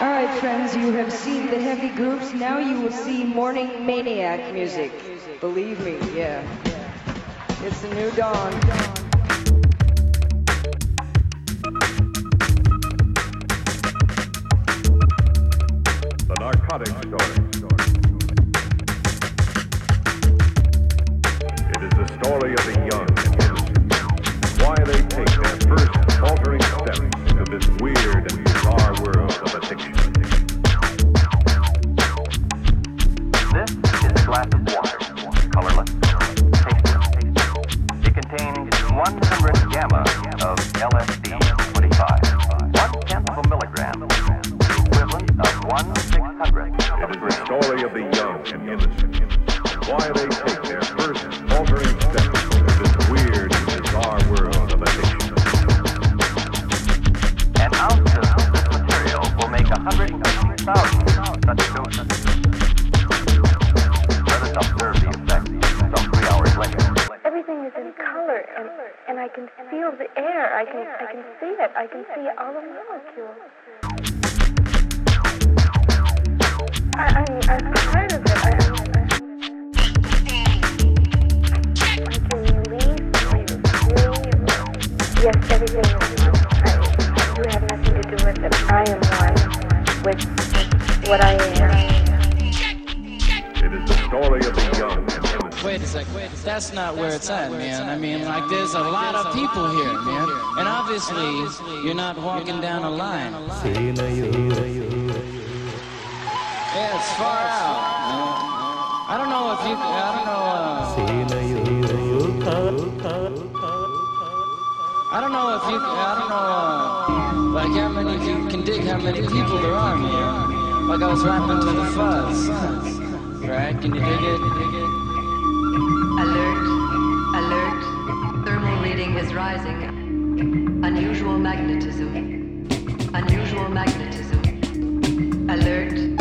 All right, friends, you have seen the heavy groups. Now you will see morning maniac music. Believe me, yeah. It's the new dawn. The narcotic story. It is the story of the young. Why they take their first faltering steps into this weird and bizarre world. This is a glass of water, colorless, tasteless. It contains 100 gamma of LSD 25, one tenth of a milligram, of It is the story of the young and innocent. They it. I can see all the molecules. I'm, part of it. Can. Yes, everything. You have nothing to do with it. I am what I am. It is the story of the young and innocent. Wait a sec. That's not where it's at, man. I mean, like, there's a lot of people here, man. And obviously, you're not walking down a line. Yeah, it's far out. man. I don't know if you. I don't know. Uh, I don't know if you. I don't know. Uh, like how many of you can dig how many people there are, man. Like I was rapping to the fuzz. Right? Can you? Dig it? Is rising. Unusual magnetism. Unusual magnetism. Alert.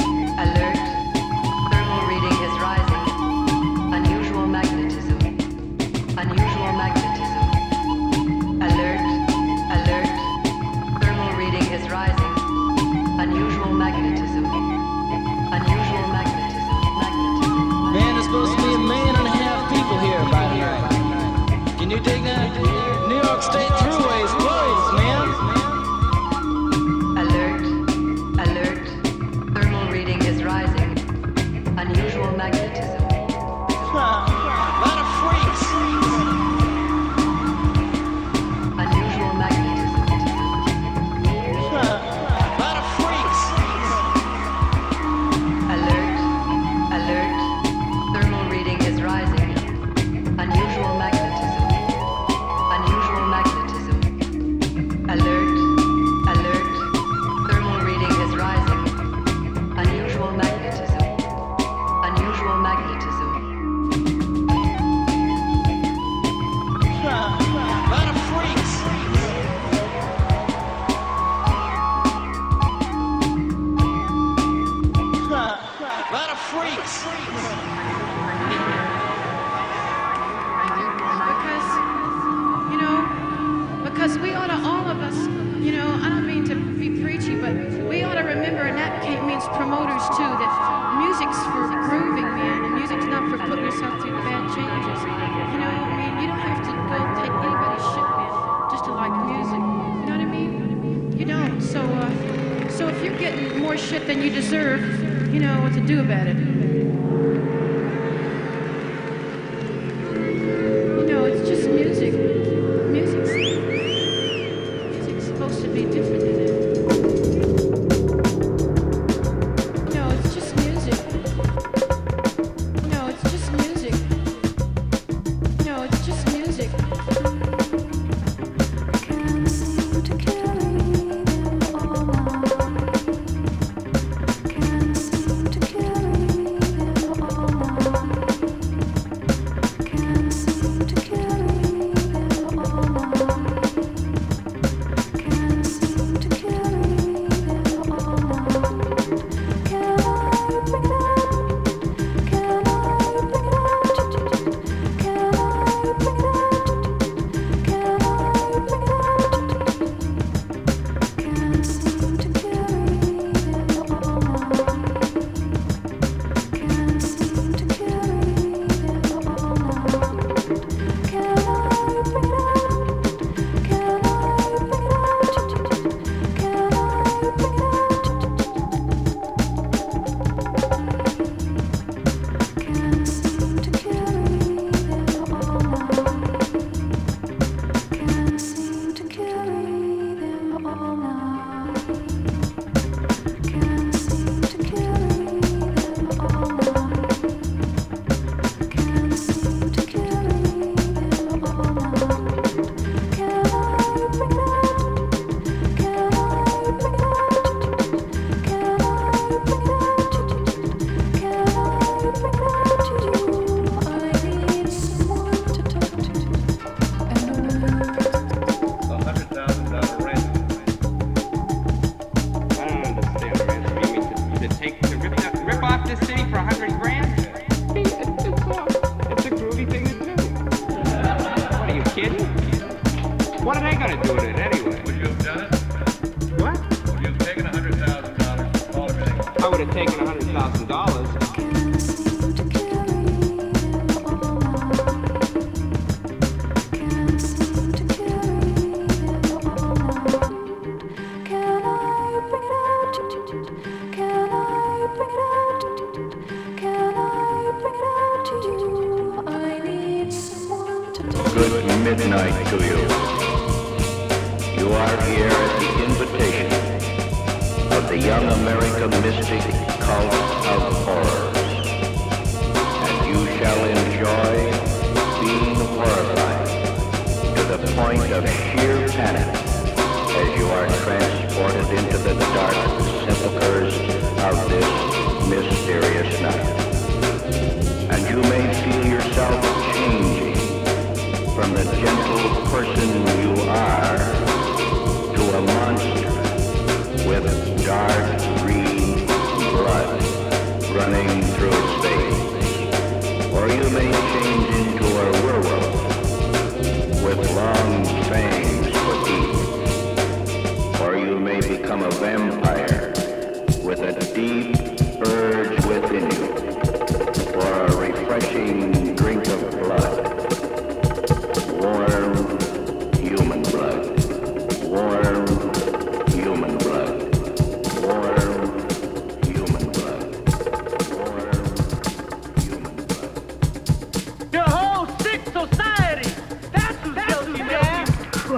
Someone to do. Good midnight to you. You Young America Mystic Cult of Horrors. And you shall enjoy being horrified to the point of sheer panic as you are transported into the dark sepulchres of this mysterious night. And you may feel yourself changing from the gentle person you are with dark green blood running through veins. Or you may change into a with long fangs for teeth. Or you may become a vampire with a deep urge within you for a refreshing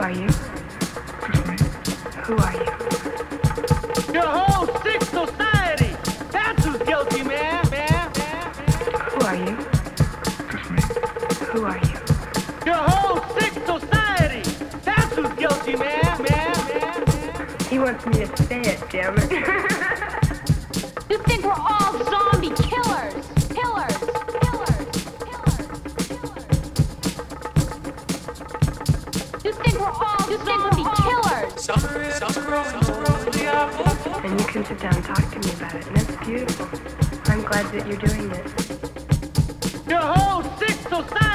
are you? Who are you? Your whole sick society. That's who's guilty, man. Man. Who are you? Me. Who are you? Your whole sick society. That's who's guilty. Man, man, man. He wants me to say it, damn it. and you can sit down and talk to me about it, and that's beautiful. I'm glad that you're doing this. Your whole sick society.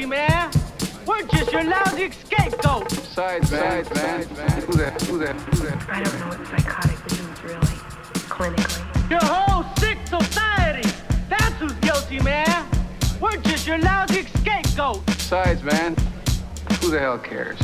Who's guilty, man. We're just your lousy scapegoat. Sides, man. Sides, man. Who the, who the, who the? I don't know what psychotic means, really. Clinically. Your whole sick society. That's who's guilty, man. We're just your lousy scapegoat. Sides, man. Who the hell cares?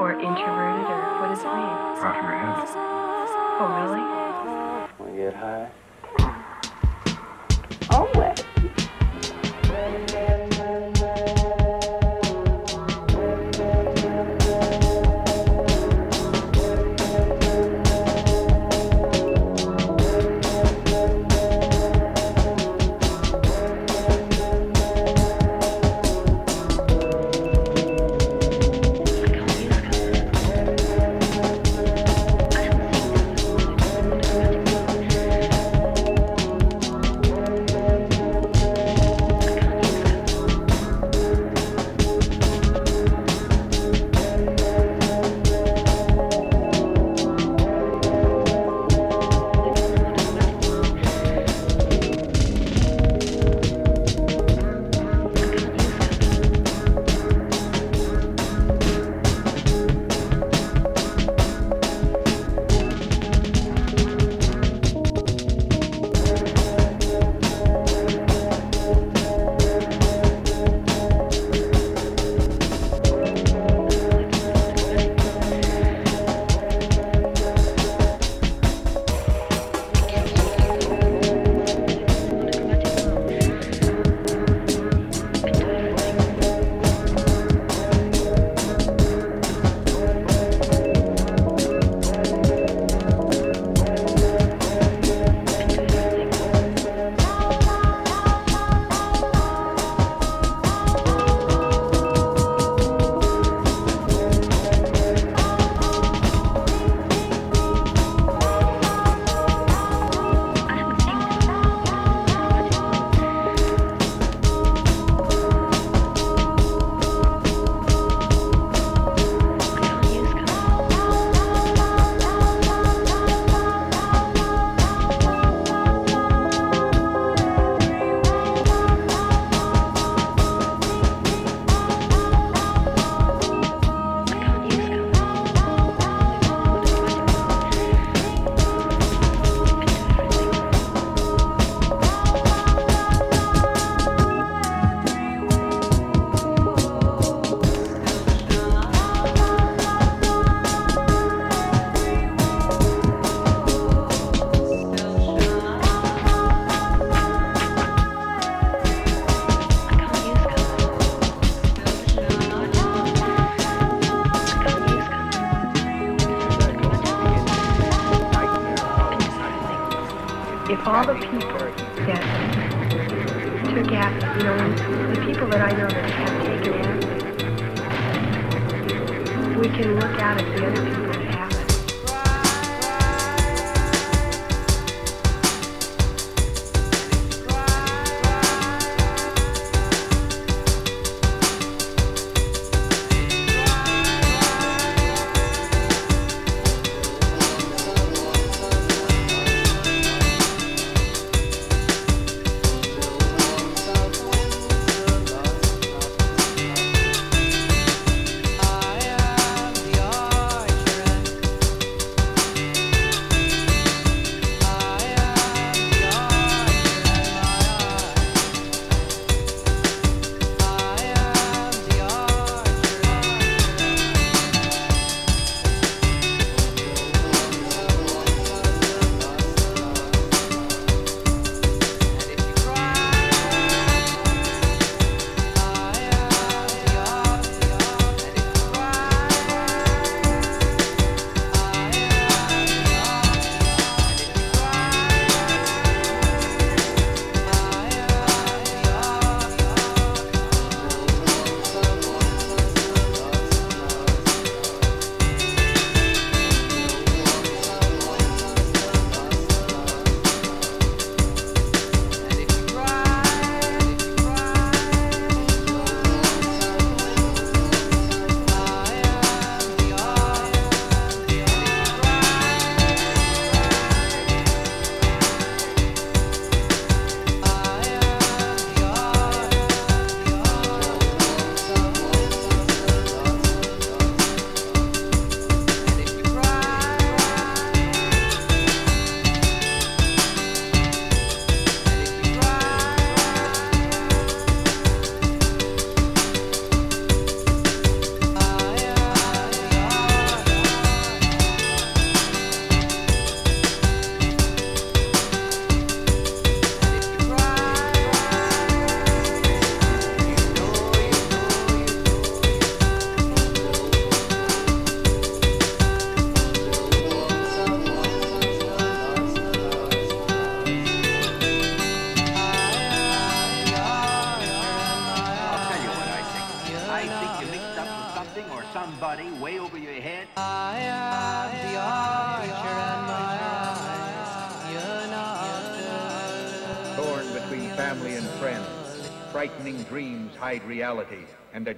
Or introverted, or what does it mean? Off your head. Oh, really? Wanna get high?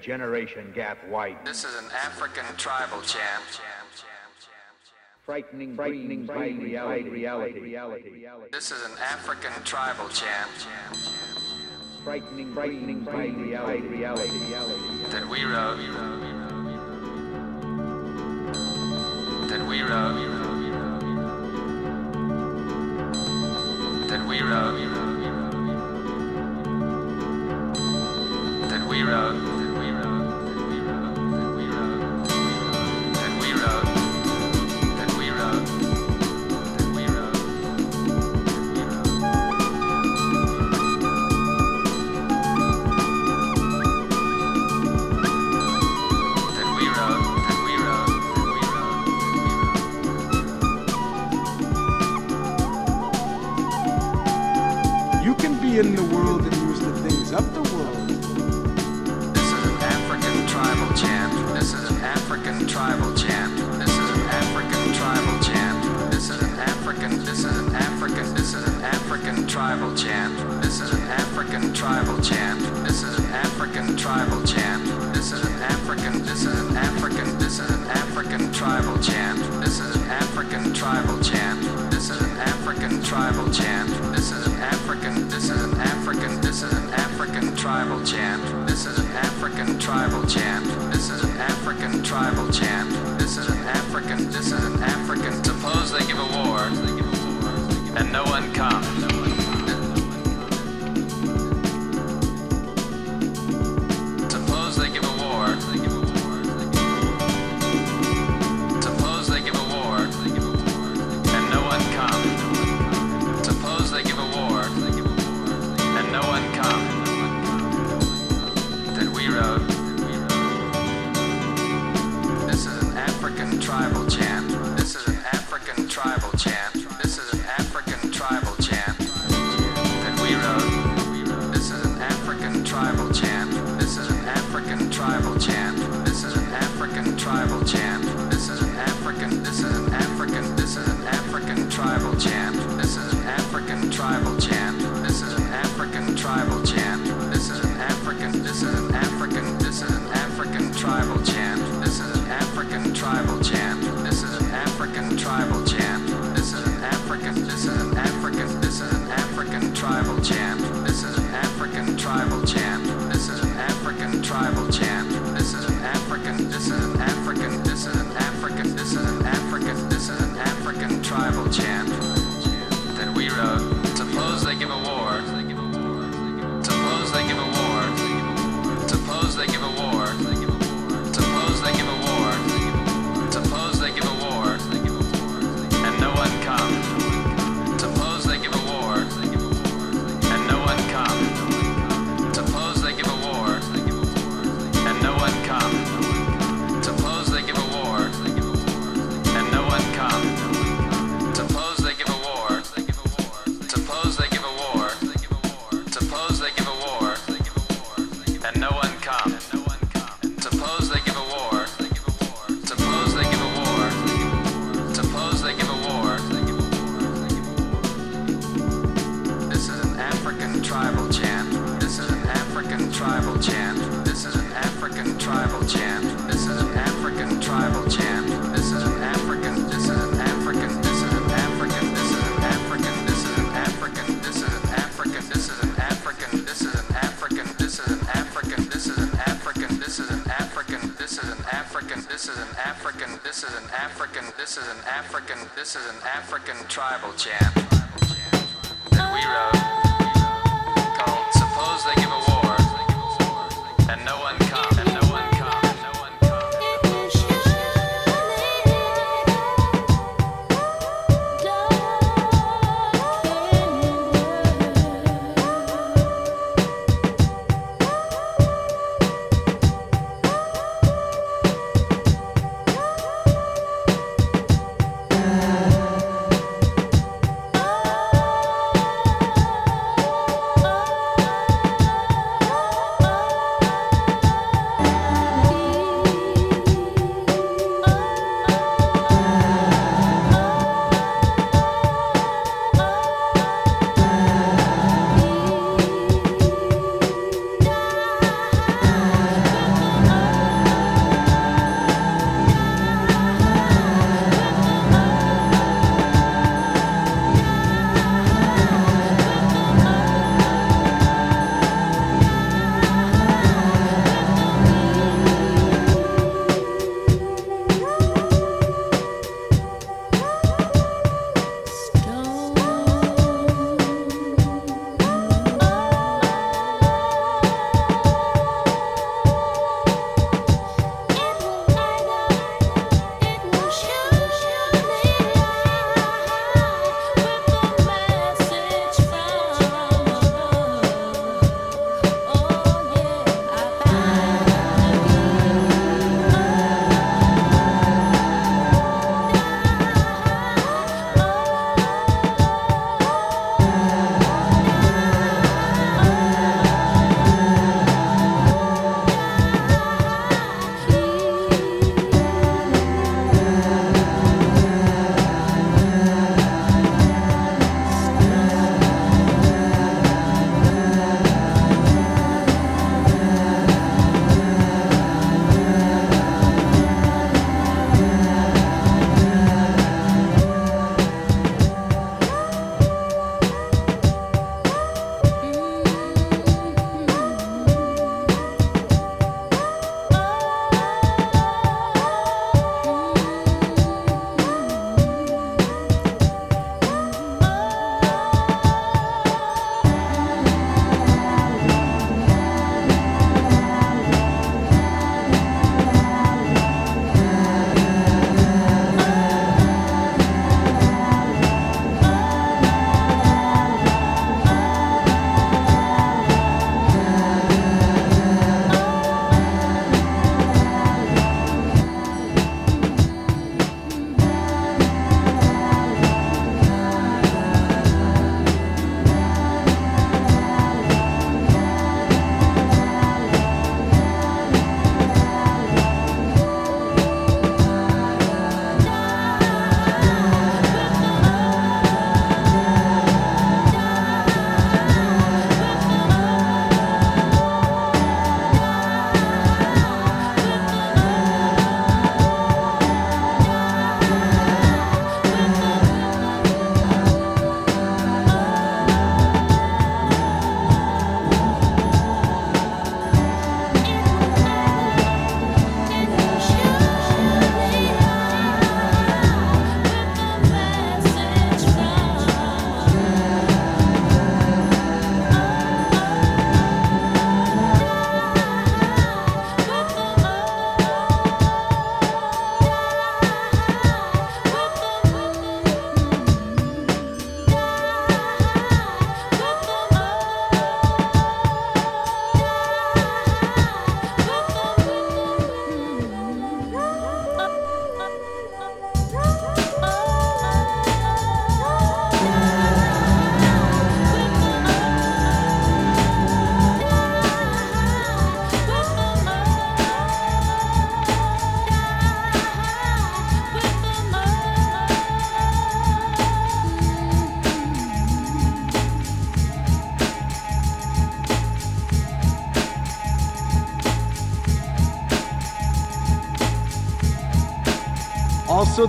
generation gap widened. This is an African tribal chant. Frightening, frightening, frightening reality, reality, reality. This is an African tribal chant. Frightening, frightening, frightening reality, reality, reality. That we wrote. That we wrote. That we wrote.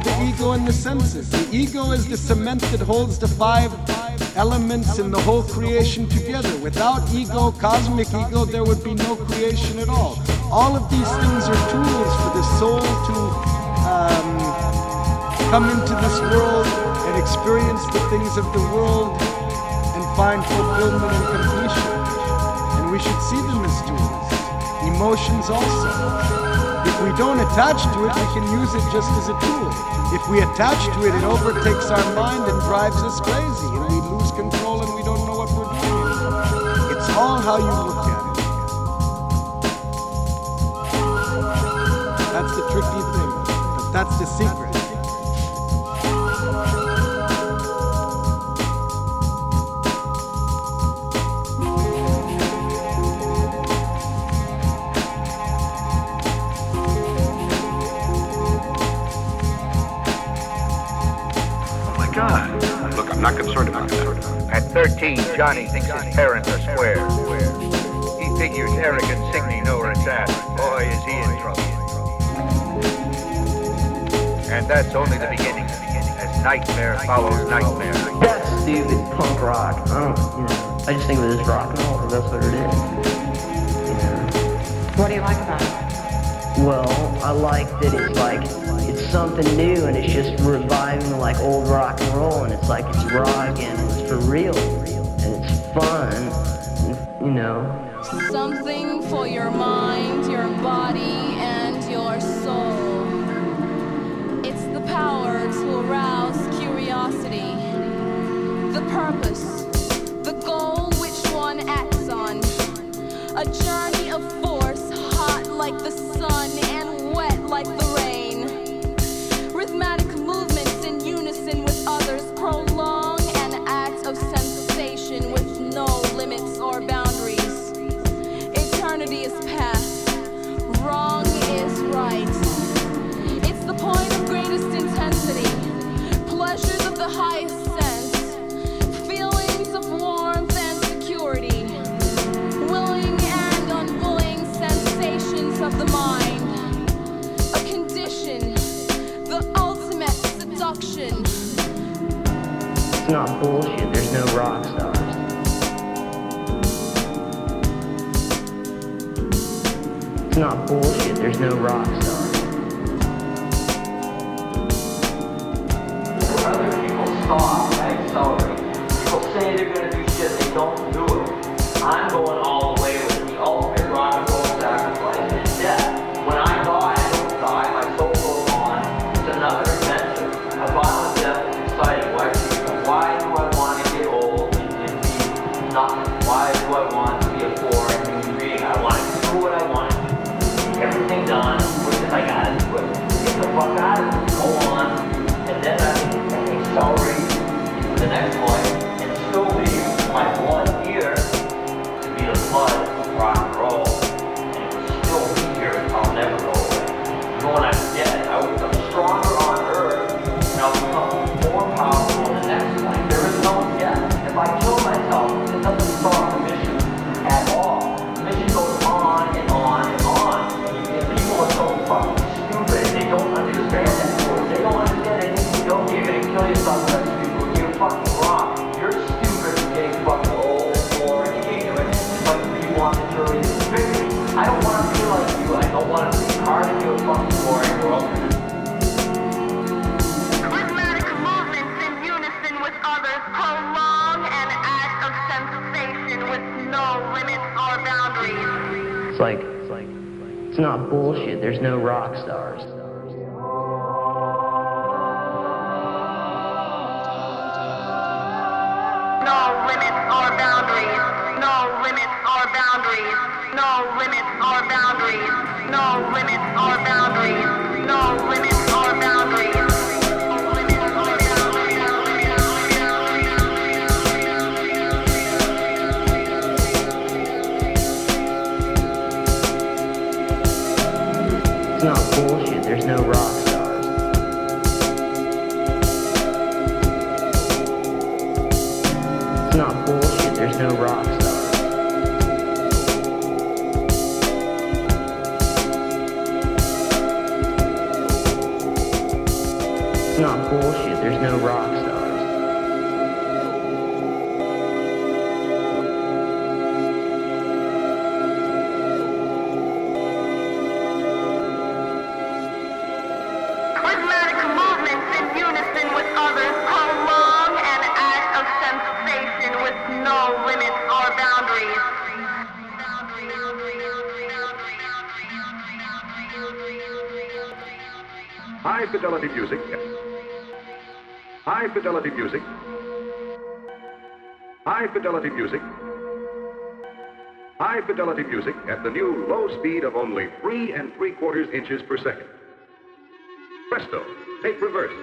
The ego and the senses. The ego is the cement that holds the five elements in the whole creation together. Without ego, cosmic ego, there would be no creation at all. All of these things are tools for the soul to um, come into this world and experience the things of the world and find fulfillment and completion. And we should see them as tools. Emotions also. If we don't attach to it, we can use it just as a tool. If we attach to it, it overtakes our mind and drives us crazy, and we lose control and we don't know what we're doing. It's all how you look at it. That's the tricky thing, but that's the secret. 13, Johnny thinks his parents are square. He figures Eric and Signe know where it's at. Boy, is he in trouble. And that's only the beginning. As nightmare follows nightmare. That's stupid punk rock. I don't, you know, I just think of it as rock and roll that's what it is. You know. What do you like about it? Well, I like that it's like it's something new and it's just reviving like old rock and roll and it's like it's raw again and it's for real and it's fun. You know. Something for your mind, your body, and your soul. It's the power to arouse curiosity, the purpose, the goal which one acts on. A journey of force, hot like the sun and wet like the rain. Rhythmic right. It's the point of greatest intensity, pleasures of the highest sense, feelings of warmth and security, willing and unwilling sensations of the mind, a condition, the ultimate seduction. It's not bullshit. There's no rock stars. Not bullshit. There's no rock It's like, it's like, it's not bullshit. There's no rock stars. No limits or boundaries. No limits or boundaries. No limits or boundaries. No limits or boundaries. No limits High fidelity music at the new low speed of only three and three quarters inches per second. Presto, tape reverse.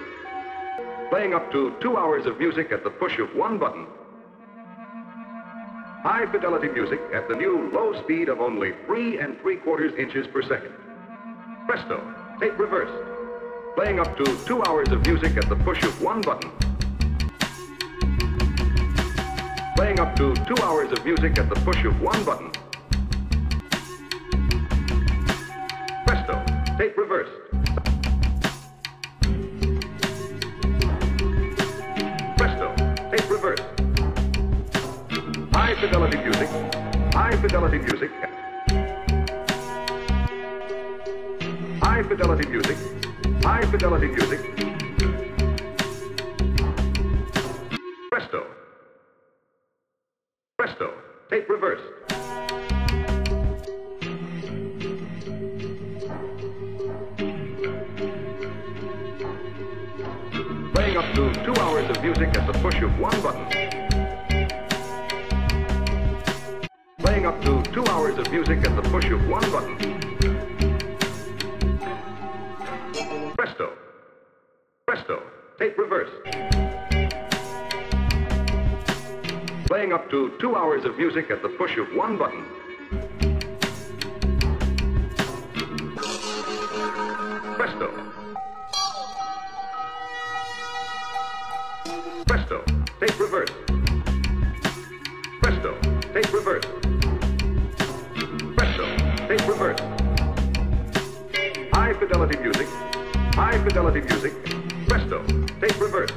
Playing up to two hours of music at the push of one button. High fidelity music at the new low speed of only three and three quarters inches per second. Presto, tape reverse. Playing up to two hours of music at the push of one button. Playing up to two hours of music at the push of one button. Fidelity music. High fidelity music. High fidelity music. High fidelity music. Fidelity music. High fidelity music. Presto. Tape reverse.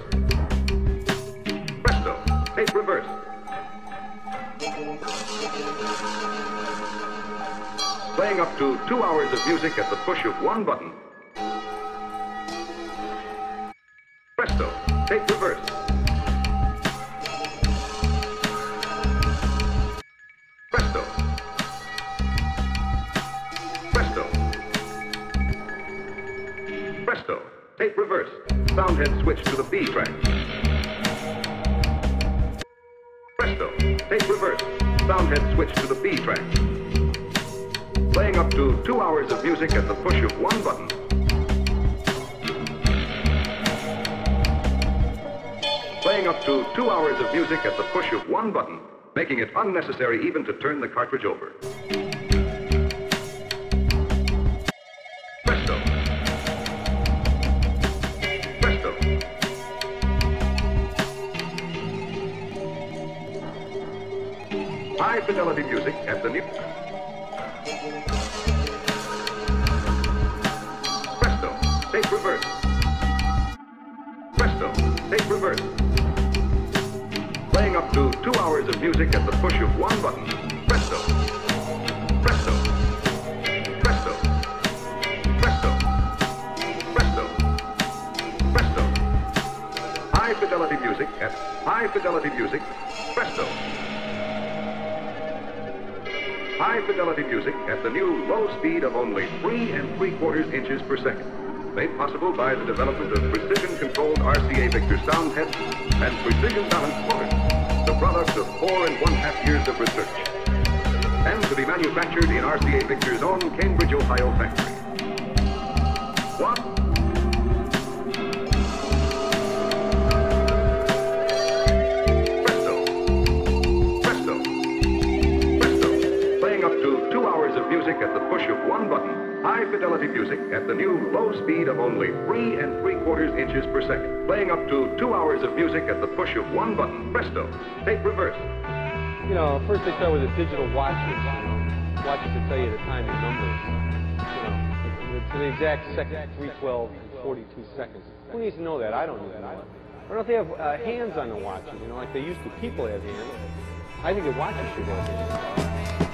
Presto. Tape reverse. Playing up to two hours of music at the push of one button. Presto. Tape reverse. Tape reverse. Sound head switch to the B track. Presto. Tape reverse. Sound head switch to the B track. Playing up to two hours of music at the push of one button. Playing up to two hours of music at the push of one button, making it unnecessary even to turn the cartridge over. High fidelity music at the new. Presto. Tape reverse. Presto. Tape reverse. Playing up to two hours of music at the push of one button. Presto. Presto. Presto. Presto. Presto. Presto. High fidelity music at high fidelity music. Presto. High fidelity music at the new low speed of only three and three quarters inches per second. Made possible by the development of precision controlled RCA Victor sound heads and precision balanced motors, the product of four and one half years of research. And to be manufactured in RCA Victor's own Cambridge, Ohio factory. What? Music at the push of one button. High fidelity music at the new low speed of only three and three quarters inches per second. Playing up to two hours of music at the push of one button. Presto. Tape reverse. You know, first they start with a digital watch. You know, watches that tell you the time and numbers. You know, it's an exact second, 312, and 42 seconds. Who needs to know that? I don't need to know it. Why don't they have uh, hands on the watches, you know, like they used to? People have hands. I think the watches should have hands.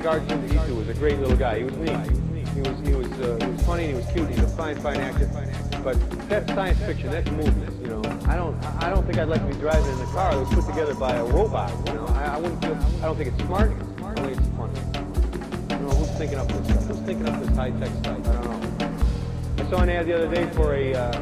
Get me wrong. I think R2D2 was a great little guy. He was neat. He was he was uh, he was funny. He was cute. He's a fine fine actor. But that's science fiction. That's movies. You know, I don't I don't think I'd like to be driving in a car that was put together by a robot. You know, I, I wouldn't feel. I don't think it's smart. I it's funny. I know who's thinking up this stuff. Who's thinking up this high tech stuff? I don't know. I saw an ad the other day for a, uh,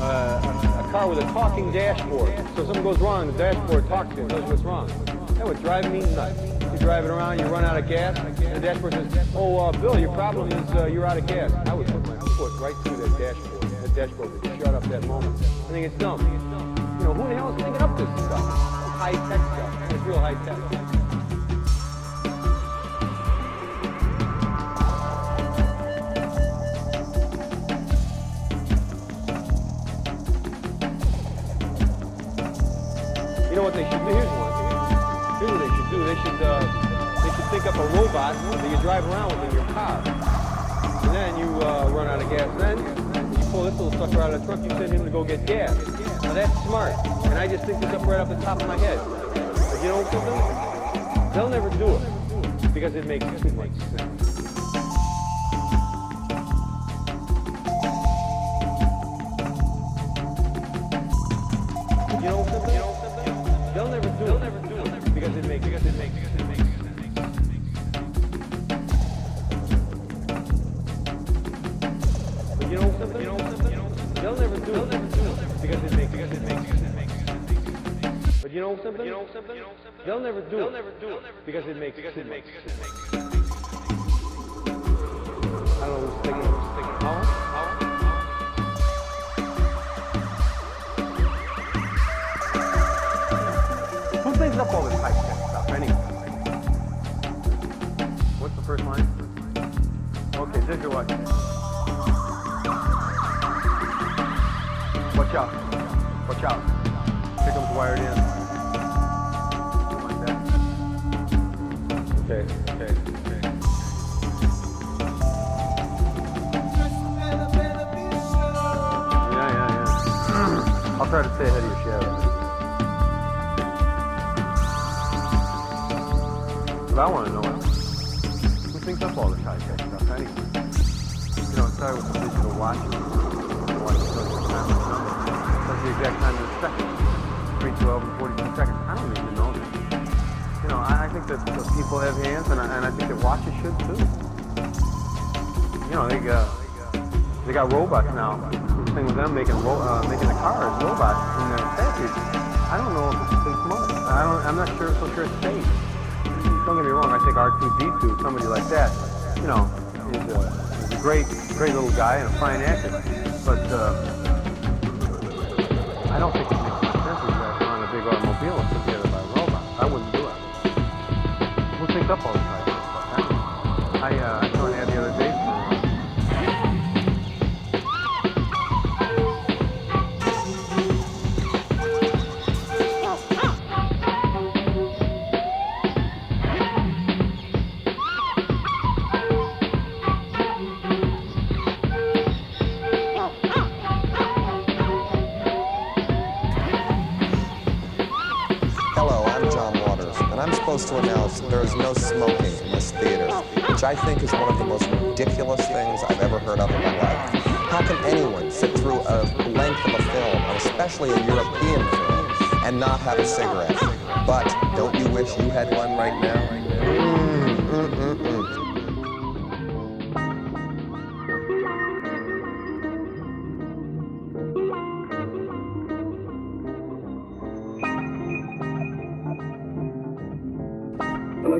uh, a car with a talking dashboard. So something goes wrong, the dashboard talks to you and tells you what's wrong. That would drive me nuts. Driving around, you run out of gas, and the dashboard says, oh, uh, Bill, your problem is uh, you're out of gas. I would put my foot right through that dashboard. That dashboard would shut up that moment. I think it's dumb. You know, who the hell is thinking up this stuff? High-tech stuff. It's real high-tech. You know what they should do? Here's one. What they should do. They should uh, they should think up a robot that you drive around with in your car. And then you uh, run out of gas. Then you pull this little sucker out of the truck. You send him to go get gas. Now that's smart. And I just think this up right off the top of my head. But you know something? They'll never do it because it makes too much sense. They'll never do it. They'll never do it. Because it makes because it makes But I want to know who thinks up all this high-tech stuff anyway. You know, it started with the digital watches. You the time and number. That's the exact time in a second. 3, 12, and 42 seconds. I don't even know this. You know, I, I think that, people have hands, and I, and I think that watches should too. You know, they got they got robots now. The thing with them making ro- uh, making the cars robots in their factories. I don't know if it's smart. I don't. I'm not sure. So sure it's safe. Don't get me wrong. I think R2D2, somebody like that, you know, is a, is a great, great little guy and a fine actor. But uh, I don't think it makes much sense to drive around a big automobile and put together by robots. I wouldn't do it. Who thinks up all of stuff? I, uh, I saw an I think is one of the most ridiculous things I've ever heard of in my life. How can anyone sit through a length of a film, especially a European film, and not have a cigarette? But don't you wish you had one right now? Mm, mm, mm, mm.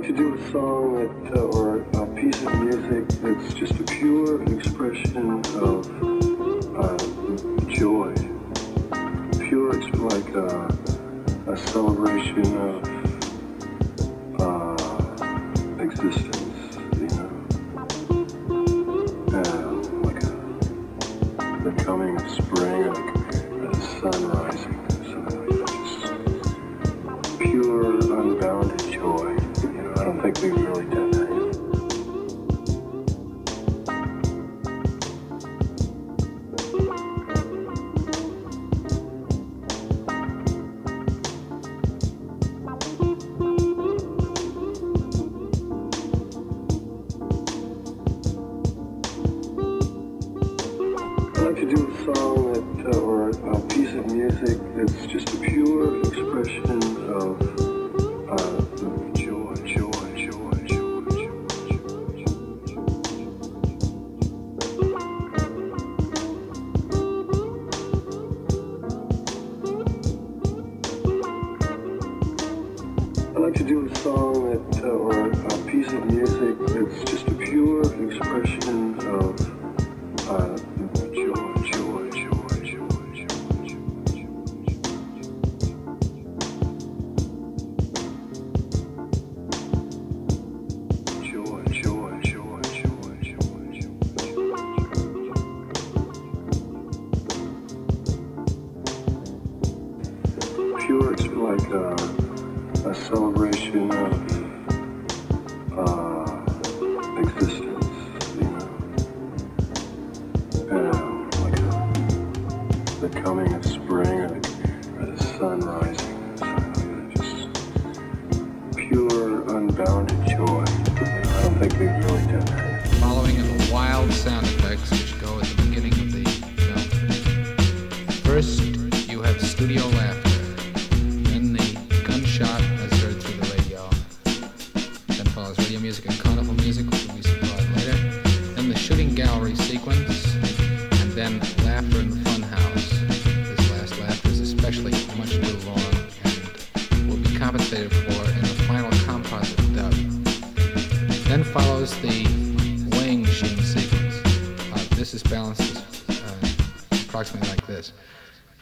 Like to do a song that, uh, or a piece of music that's just a pure expression of uh, joy. Pure, it's like a, a celebration of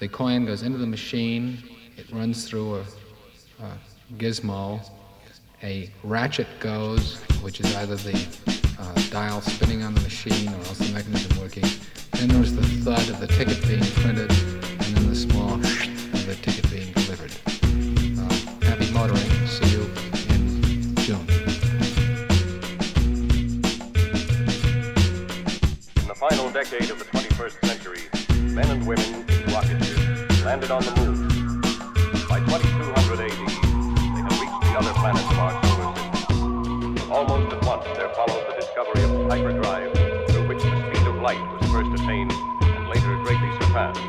The coin goes into the machine, it runs through a, a gizmo, a ratchet goes, which is either the uh, dial spinning on the machine or else the mechanism working. Then there's the thud of the ticket being printed, and then the small of the ticket being delivered. Uh, happy motoring. See you in June. In the final decade of the landed on the moon. By 2200 AD, they had reached the other planets of our solar system. Almost at once, there followed the discovery of the hyperdrive, through which the speed of light was first attained and later greatly surpassed.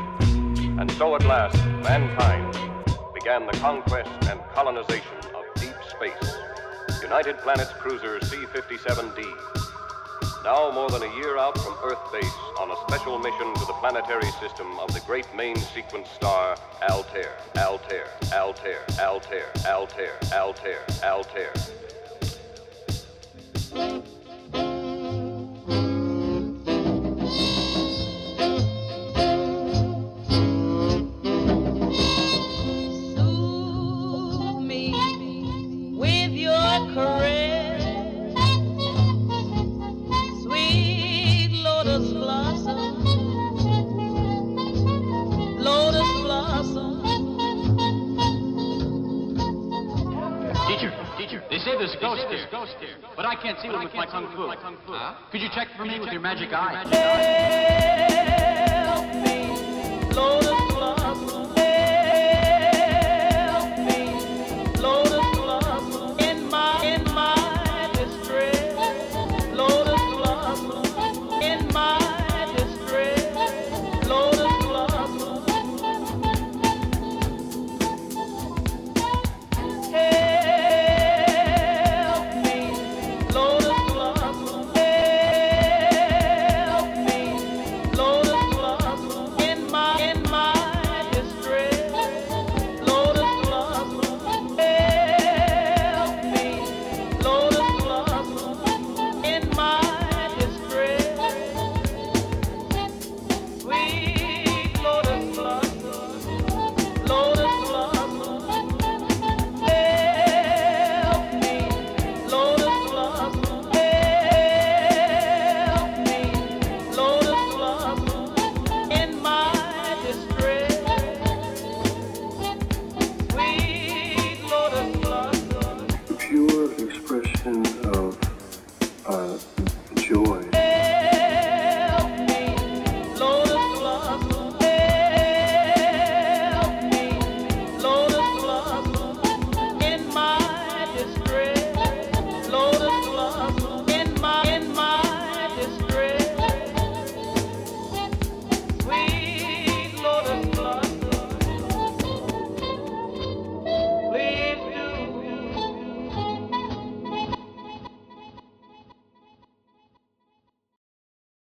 And so at last, mankind began the conquest and colonization of deep space. United Planets cruiser C-57D. Now more than a year out from Earth base on a special mission to the planetary system of the great main sequence star Altair, Altair, Altair, Altair, Altair, Altair, Altair. Soothe say there's a ghost here. Ghost here. But I can't see them with my kung fu. Could you check for me with your magic eye? Help me, lotus